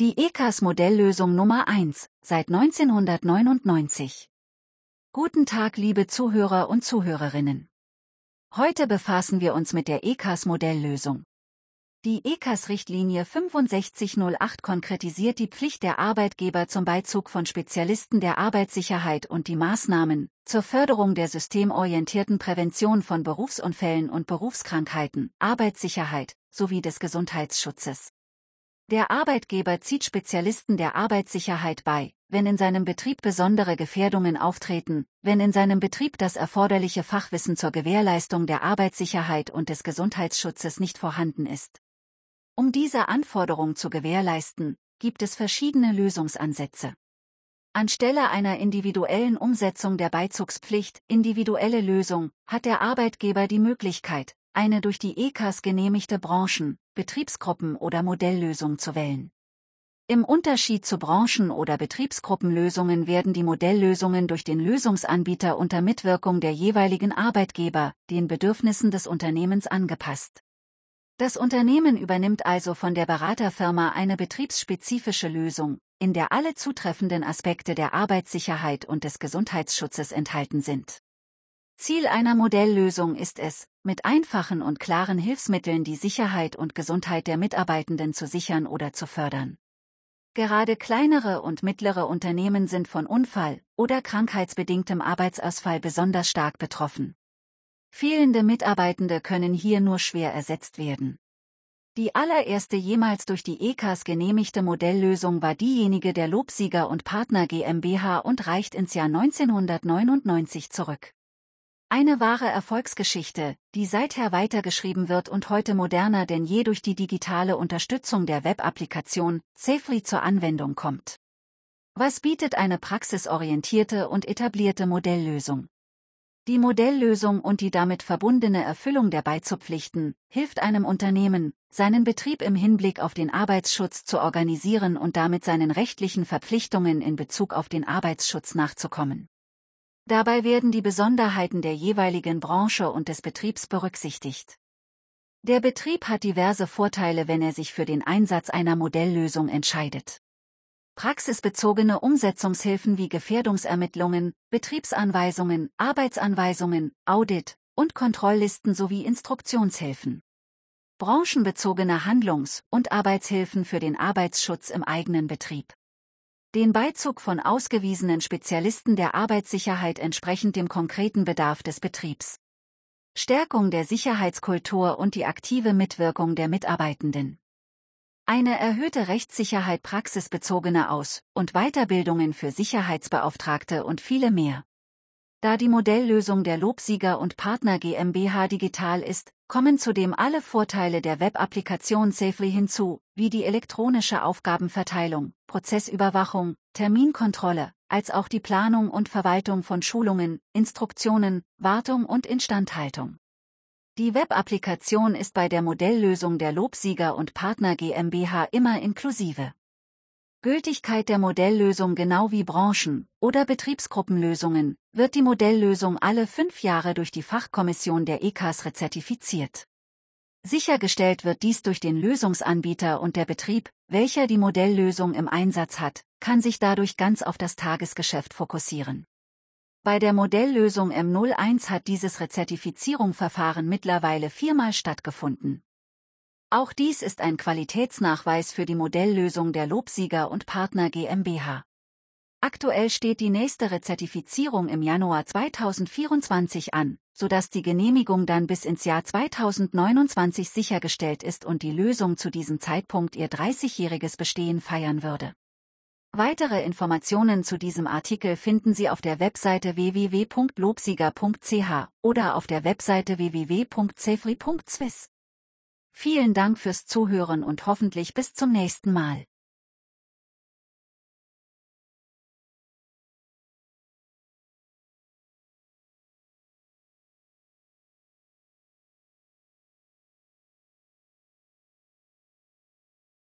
Die ECAS Modelllösung Nummer 1, seit 1999. Guten Tag, liebe Zuhörer und Zuhörerinnen. Heute befassen wir uns mit der ECAS Modelllösung. Die ECAS-Richtlinie 6508 konkretisiert die Pflicht der Arbeitgeber zum Beizug von Spezialisten der Arbeitssicherheit und die Maßnahmen zur Förderung der systemorientierten Prävention von Berufsunfällen und Berufskrankheiten, Arbeitssicherheit sowie des Gesundheitsschutzes. Der Arbeitgeber zieht Spezialisten der Arbeitssicherheit bei, wenn in seinem Betrieb besondere Gefährdungen auftreten, wenn in seinem Betrieb das erforderliche Fachwissen zur Gewährleistung der Arbeitssicherheit und des Gesundheitsschutzes nicht vorhanden ist. Um diese Anforderung zu gewährleisten, gibt es verschiedene Lösungsansätze. Anstelle einer individuellen Umsetzung der Beizugspflicht, individuelle Lösung, hat der Arbeitgeber die Möglichkeit, eine durch die ECAS genehmigte Branchen, Betriebsgruppen oder Modelllösung zu wählen. Im Unterschied zu Branchen- oder Betriebsgruppenlösungen werden die Modelllösungen durch den Lösungsanbieter unter Mitwirkung der jeweiligen Arbeitgeber den Bedürfnissen des Unternehmens angepasst. Das Unternehmen übernimmt also von der Beraterfirma eine betriebsspezifische Lösung, in der alle zutreffenden Aspekte der Arbeitssicherheit und des Gesundheitsschutzes enthalten sind. Ziel einer Modelllösung ist es, mit einfachen und klaren Hilfsmitteln die Sicherheit und Gesundheit der Mitarbeitenden zu sichern oder zu fördern. Gerade kleinere und mittlere Unternehmen sind von Unfall oder krankheitsbedingtem Arbeitsausfall besonders stark betroffen. Fehlende Mitarbeitende können hier nur schwer ersetzt werden. Die allererste jemals durch die ECAS genehmigte Modelllösung war diejenige der Lobsieger und Partner GmbH und reicht ins Jahr 1999 zurück. Eine wahre Erfolgsgeschichte, die seither weitergeschrieben wird und heute moderner denn je durch die digitale Unterstützung der Web-Applikation Safely zur Anwendung kommt. Was bietet eine praxisorientierte und etablierte Modelllösung? Die Modelllösung und die damit verbundene Erfüllung der Beizupflichten hilft einem Unternehmen, seinen Betrieb im Hinblick auf den Arbeitsschutz zu organisieren und damit seinen rechtlichen Verpflichtungen in Bezug auf den Arbeitsschutz nachzukommen. Dabei werden die Besonderheiten der jeweiligen Branche und des Betriebs berücksichtigt. Der Betrieb hat diverse Vorteile, wenn er sich für den Einsatz einer Modelllösung entscheidet. Praxisbezogene Umsetzungshilfen wie Gefährdungsermittlungen, Betriebsanweisungen, Arbeitsanweisungen, Audit und Kontrolllisten sowie Instruktionshilfen. Branchenbezogene Handlungs- und Arbeitshilfen für den Arbeitsschutz im eigenen Betrieb den Beizug von ausgewiesenen Spezialisten der Arbeitssicherheit entsprechend dem konkreten Bedarf des Betriebs. Stärkung der Sicherheitskultur und die aktive Mitwirkung der Mitarbeitenden. Eine erhöhte Rechtssicherheit praxisbezogene Aus- und Weiterbildungen für Sicherheitsbeauftragte und viele mehr. Da die Modelllösung der Lobsieger und Partner GmbH digital ist, kommen zudem alle Vorteile der Web-Applikation Safely hinzu, wie die elektronische Aufgabenverteilung, Prozessüberwachung, Terminkontrolle, als auch die Planung und Verwaltung von Schulungen, Instruktionen, Wartung und Instandhaltung. Die Web-Applikation ist bei der Modelllösung der Lobsieger und Partner GmbH immer inklusive. Gültigkeit der Modelllösung genau wie Branchen- oder Betriebsgruppenlösungen, wird die Modelllösung alle fünf Jahre durch die Fachkommission der ECAS rezertifiziert. Sichergestellt wird dies durch den Lösungsanbieter und der Betrieb, welcher die Modelllösung im Einsatz hat, kann sich dadurch ganz auf das Tagesgeschäft fokussieren. Bei der Modelllösung M01 hat dieses Rezertifizierungsverfahren mittlerweile viermal stattgefunden. Auch dies ist ein Qualitätsnachweis für die Modelllösung der Lobsieger und Partner GmbH. Aktuell steht die nächste Rezertifizierung im Januar 2024 an, sodass die Genehmigung dann bis ins Jahr 2029 sichergestellt ist und die Lösung zu diesem Zeitpunkt ihr 30-jähriges Bestehen feiern würde. Weitere Informationen zu diesem Artikel finden Sie auf der Webseite www.lobsieger.ch oder auf der Webseite www.safely.swiss. Vielen Dank fürs Zuhören und hoffentlich bis zum nächsten Mal.